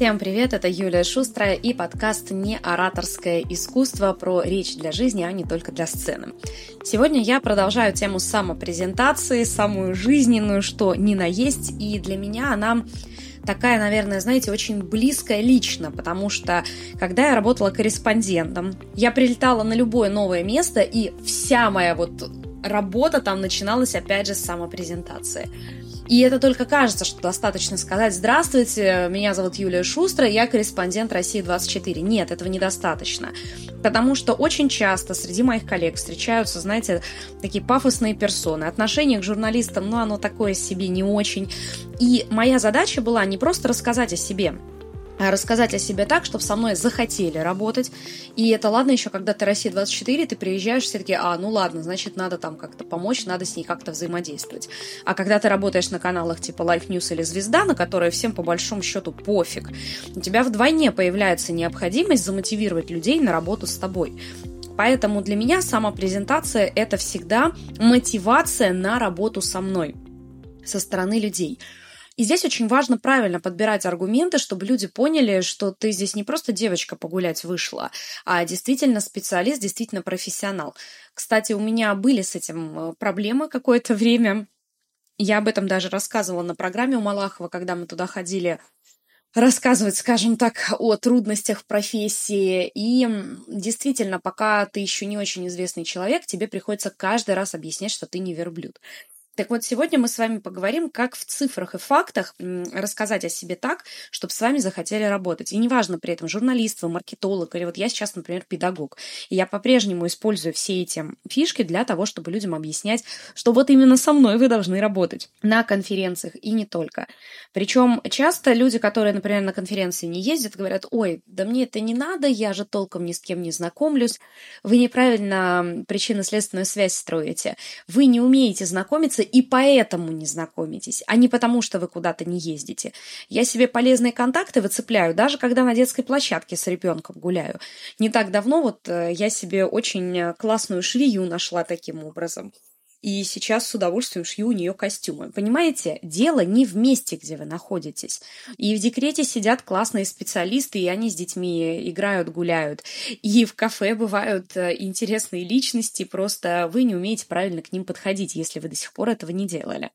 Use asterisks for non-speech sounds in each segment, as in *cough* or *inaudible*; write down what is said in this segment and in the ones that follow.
Всем привет, это Юлия Шустрая и подкаст «Не ораторское искусство» про речь для жизни, а не только для сцены. Сегодня я продолжаю тему самопрезентации, самую жизненную, что ни на есть, и для меня она такая, наверное, знаете, очень близкая лично, потому что когда я работала корреспондентом, я прилетала на любое новое место, и вся моя вот работа там начиналась опять же с самопрезентации. И это только кажется, что достаточно сказать «Здравствуйте, меня зовут Юлия Шустра, я корреспондент России-24». Нет, этого недостаточно. Потому что очень часто среди моих коллег встречаются, знаете, такие пафосные персоны. Отношение к журналистам, ну, оно такое себе не очень. И моя задача была не просто рассказать о себе, рассказать о себе так, чтобы со мной захотели работать. И это ладно еще, когда ты Россия-24, ты приезжаешь, все таки а, ну ладно, значит, надо там как-то помочь, надо с ней как-то взаимодействовать. А когда ты работаешь на каналах типа Life News или Звезда, на которые всем по большому счету пофиг, у тебя вдвойне появляется необходимость замотивировать людей на работу с тобой. Поэтому для меня сама презентация – это всегда мотивация на работу со мной со стороны людей – и здесь очень важно правильно подбирать аргументы, чтобы люди поняли, что ты здесь не просто девочка погулять вышла, а действительно специалист, действительно профессионал. Кстати, у меня были с этим э, проблемы какое-то время. Я об этом даже рассказывала на программе у Малахова, когда мы туда ходили рассказывать, скажем так, о трудностях профессии. И действительно, пока ты еще не очень известный человек, тебе приходится каждый раз объяснять, что ты не верблюд. Так вот, сегодня мы с вами поговорим, как в цифрах и фактах рассказать о себе так, чтобы с вами захотели работать. И неважно при этом, журналист вы, маркетолог, или вот я сейчас, например, педагог. И я по-прежнему использую все эти фишки для того, чтобы людям объяснять, что вот именно со мной вы должны работать на конференциях и не только. Причем часто люди, которые, например, на конференции не ездят, говорят, ой, да мне это не надо, я же толком ни с кем не знакомлюсь. Вы неправильно причинно-следственную связь строите. Вы не умеете знакомиться и поэтому не знакомитесь, а не потому, что вы куда-то не ездите. Я себе полезные контакты выцепляю, даже когда на детской площадке с ребенком гуляю. Не так давно вот э, я себе очень классную швею нашла таким образом. И сейчас с удовольствием шью у нее костюмы. Понимаете, дело не в месте, где вы находитесь. И в декрете сидят классные специалисты, и они с детьми играют, гуляют. И в кафе бывают э, интересные личности, просто вы не умеете правильно к ним подходить, если вы до сих пор этого не делали.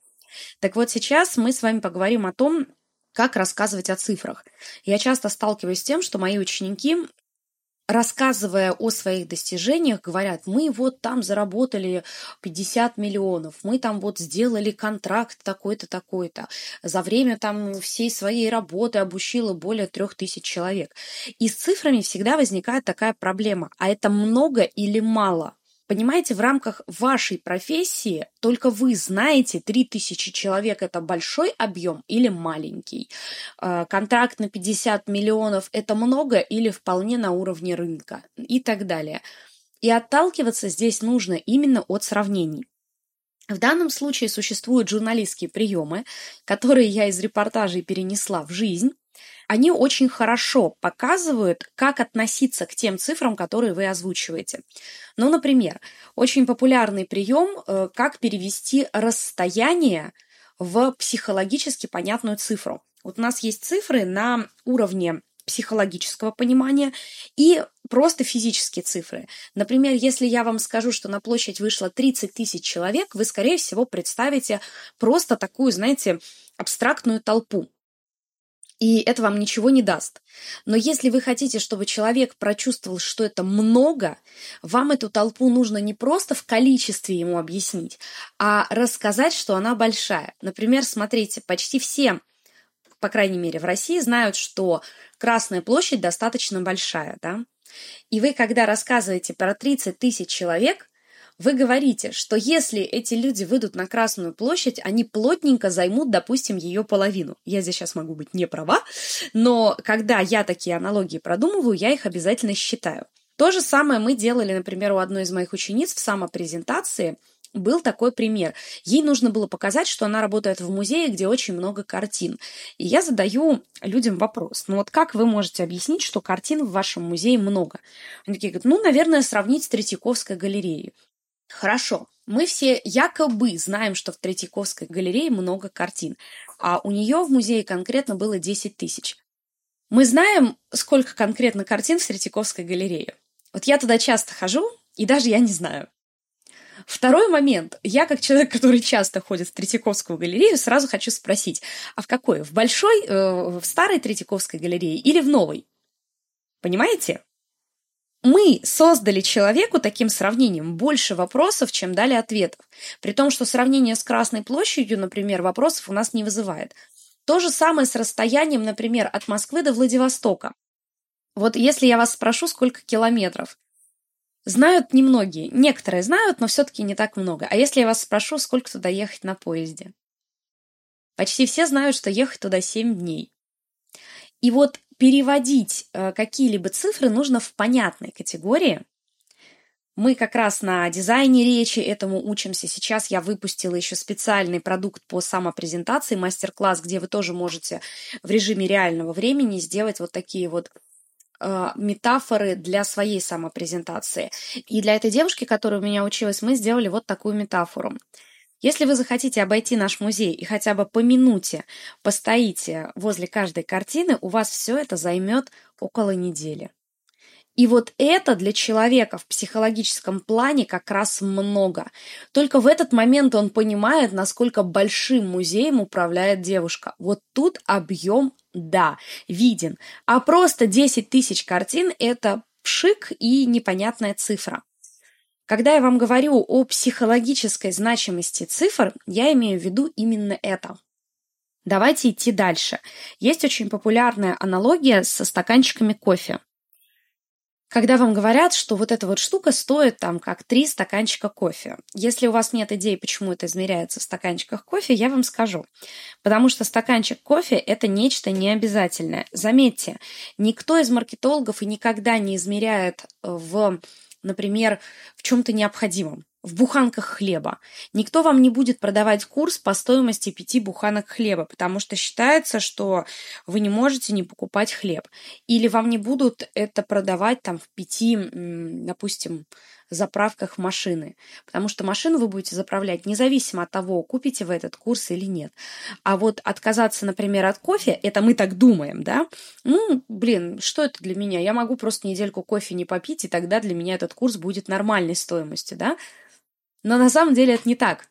Так вот, сейчас мы с вами поговорим о том, как рассказывать о цифрах. Я часто сталкиваюсь с тем, что мои ученики рассказывая о своих достижениях, говорят, мы вот там заработали 50 миллионов, мы там вот сделали контракт такой-то, такой-то. За время там всей своей работы обучила более трех тысяч человек. И с цифрами всегда возникает такая проблема. А это много или мало? Понимаете, в рамках вашей профессии только вы знаете, 3000 человек – это большой объем или маленький. А, контракт на 50 миллионов – это много или вполне на уровне рынка и так далее. И отталкиваться здесь нужно именно от сравнений. В данном случае существуют журналистские приемы, которые я из репортажей перенесла в жизнь, они очень хорошо показывают, как относиться к тем цифрам, которые вы озвучиваете. Ну, например, очень популярный прием, э, как перевести расстояние в психологически понятную цифру. Вот у нас есть цифры на уровне психологического понимания и просто физические цифры. Например, если я вам скажу, что на площадь вышло 30 тысяч человек, вы, скорее всего, представите просто такую, знаете, абстрактную толпу и это вам ничего не даст. Но если вы хотите, чтобы человек прочувствовал, что это много, вам эту толпу нужно не просто в количестве ему объяснить, а рассказать, что она большая. Например, смотрите, почти все, по крайней мере в России, знают, что Красная площадь достаточно большая, да? И вы, когда рассказываете про 30 тысяч человек, вы говорите, что если эти люди выйдут на Красную площадь, они плотненько займут, допустим, ее половину. Я здесь сейчас могу быть не права, но когда я такие аналогии продумываю, я их обязательно считаю. То же самое мы делали, например, у одной из моих учениц в самопрезентации – был такой пример. Ей нужно было показать, что она работает в музее, где очень много картин. И я задаю людям вопрос. Ну вот как вы можете объяснить, что картин в вашем музее много? Они такие говорят, ну, наверное, сравнить с Третьяковской галереей. Хорошо, мы все якобы знаем, что в Третьяковской галерее много картин, а у нее в музее конкретно было 10 тысяч. Мы знаем, сколько конкретно картин в Третьяковской галерее. Вот я туда часто хожу, и даже я не знаю. Второй момент. Я, как человек, который часто ходит в Третьяковскую галерею, сразу хочу спросить, а в какой? В большой, э, в старой Третьяковской галерее или в новой? Понимаете? Мы создали человеку таким сравнением больше вопросов, чем дали ответов. При том, что сравнение с Красной площадью, например, вопросов у нас не вызывает. То же самое с расстоянием, например, от Москвы до Владивостока. Вот если я вас спрошу, сколько километров, знают немногие. Некоторые знают, но все-таки не так много. А если я вас спрошу, сколько туда ехать на поезде? Почти все знают, что ехать туда 7 дней. И вот переводить э, какие-либо цифры нужно в понятной категории. Мы как раз на дизайне речи этому учимся. Сейчас я выпустила еще специальный продукт по самопрезентации, мастер-класс, где вы тоже можете в режиме реального времени сделать вот такие вот э, метафоры для своей самопрезентации. И для этой девушки, которая у меня училась, мы сделали вот такую метафору. Если вы захотите обойти наш музей и хотя бы по минуте постоите возле каждой картины, у вас все это займет около недели. И вот это для человека в психологическом плане как раз много. Только в этот момент он понимает, насколько большим музеем управляет девушка. Вот тут объем, да, виден. А просто 10 тысяч картин – это пшик и непонятная цифра. Когда я вам говорю о психологической значимости цифр, я имею в виду именно это. Давайте идти дальше. Есть очень популярная аналогия со стаканчиками кофе. Когда вам говорят, что вот эта вот штука стоит там как три стаканчика кофе. Если у вас нет идей, почему это измеряется в стаканчиках кофе, я вам скажу. Потому что стаканчик кофе – это нечто необязательное. Заметьте, никто из маркетологов и никогда не измеряет в например, в чем-то необходимом, в буханках хлеба. Никто вам не будет продавать курс по стоимости пяти буханок хлеба, потому что считается, что вы не можете не покупать хлеб. Или вам не будут это продавать там в пяти, допустим, заправках машины. Потому что машину вы будете заправлять независимо от того, купите вы этот курс или нет. А вот отказаться, например, от кофе, это мы так думаем, да? Ну, блин, что это для меня? Я могу просто недельку кофе не попить, и тогда для меня этот курс будет нормальной стоимостью, да? Но на самом деле это не так.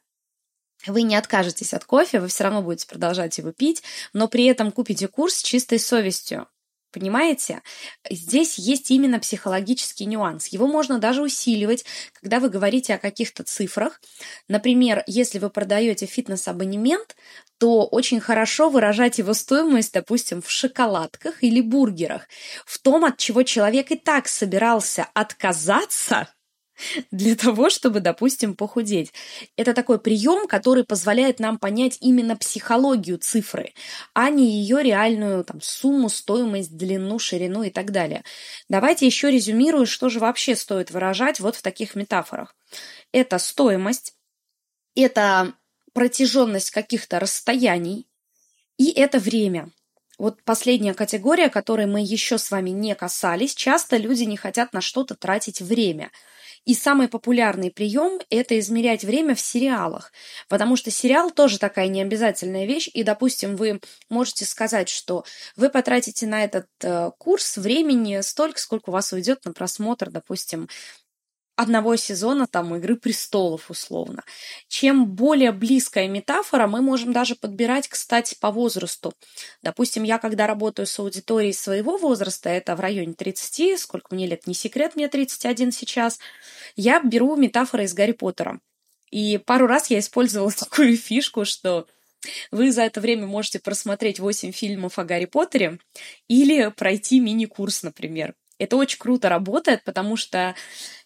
Вы не откажетесь от кофе, вы все равно будете продолжать его пить, но при этом купите курс с чистой совестью. Понимаете? Здесь есть именно психологический нюанс. Его можно даже усиливать, когда вы говорите о каких-то цифрах. Например, если вы продаете фитнес-абонемент, то очень хорошо выражать его стоимость, допустим, в шоколадках или бургерах, в том, от чего человек и так собирался отказаться, *laughs* для того, чтобы, допустим, похудеть. Это такой прием, который позволяет нам понять именно психологию цифры, а не ее реальную там, сумму, стоимость, длину, ширину и так далее. Давайте еще резюмирую, что же вообще стоит выражать вот в таких метафорах. Это стоимость, это протяженность каких-то расстояний, и это время. Вот последняя категория, которой мы еще с вами не касались, часто люди не хотят на что-то тратить время – и самый популярный прием – это измерять время в сериалах, потому что сериал тоже такая необязательная вещь, и, допустим, вы можете сказать, что вы потратите на этот э, курс времени столько, сколько у вас уйдет на просмотр, допустим, одного сезона там «Игры престолов» условно. Чем более близкая метафора, мы можем даже подбирать, кстати, по возрасту. Допустим, я когда работаю с аудиторией своего возраста, это в районе 30, сколько мне лет, не секрет, мне 31 сейчас, я беру метафоры из Гарри Поттера. И пару раз я использовала *laughs* такую фишку, что вы за это время можете просмотреть 8 фильмов о Гарри Поттере или пройти мини-курс, например. Это очень круто работает, потому что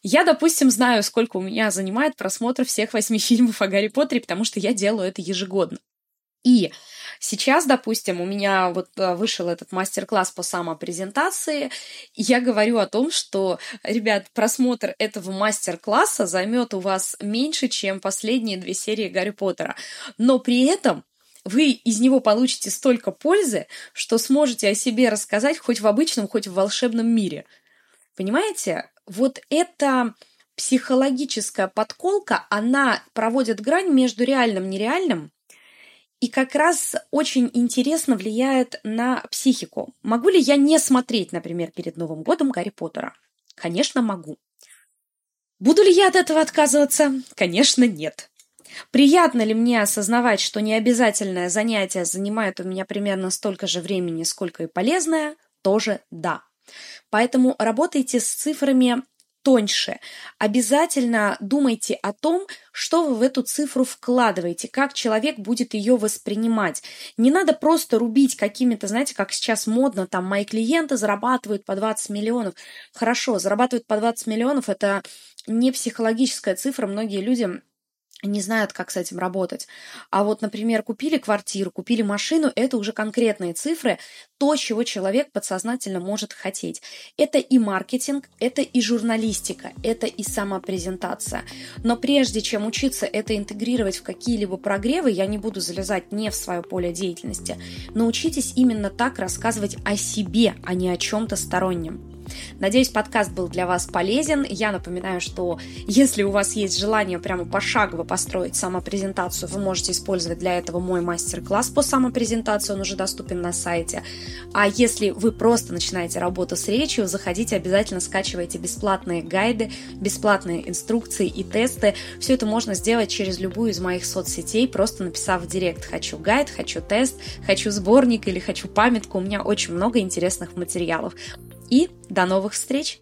я, допустим, знаю, сколько у меня занимает просмотр всех восьми *laughs* фильмов о Гарри Поттере, потому что я делаю это ежегодно. И сейчас, допустим, у меня вот э, вышел этот мастер-класс по самопрезентации, и я говорю о том, что, ребят, просмотр этого мастер-класса займет у вас меньше, чем последние две серии Гарри Поттера. Но при этом вы из него получите столько пользы, что сможете о себе рассказать хоть в обычном, хоть в волшебном мире. Понимаете? Вот эта психологическая подколка, она проводит грань между реальным и нереальным, и как раз очень интересно влияет на психику. Могу ли я не смотреть, например, перед Новым годом Гарри Поттера? Конечно, могу. Буду ли я от этого отказываться? Конечно, нет. Приятно ли мне осознавать, что необязательное занятие занимает у меня примерно столько же времени, сколько и полезное? Тоже да. Поэтому работайте с цифрами тоньше. Обязательно думайте о том, что вы в эту цифру вкладываете, как человек будет ее воспринимать. Не надо просто рубить какими-то, знаете, как сейчас модно, там, мои клиенты зарабатывают по 20 миллионов. Хорошо, зарабатывают по 20 миллионов, это не психологическая цифра. Многие люди не знают, как с этим работать. А вот, например, купили квартиру, купили машину, это уже конкретные цифры, то, чего человек подсознательно может хотеть. Это и маркетинг, это и журналистика, это и самопрезентация. Но прежде чем учиться это интегрировать в какие-либо прогревы, я не буду залезать не в свое поле деятельности, научитесь именно так рассказывать о себе, а не о чем-то стороннем. Надеюсь, подкаст был для вас полезен. Я напоминаю, что если у вас есть желание прямо пошагово построить самопрезентацию, вы можете использовать для этого мой мастер-класс по самопрезентации, он уже доступен на сайте. А если вы просто начинаете работу с речью, заходите, обязательно скачивайте бесплатные гайды, бесплатные инструкции и тесты. Все это можно сделать через любую из моих соцсетей, просто написав в директ «хочу гайд», «хочу тест», «хочу сборник» или «хочу памятку». У меня очень много интересных материалов. И до новых встреч!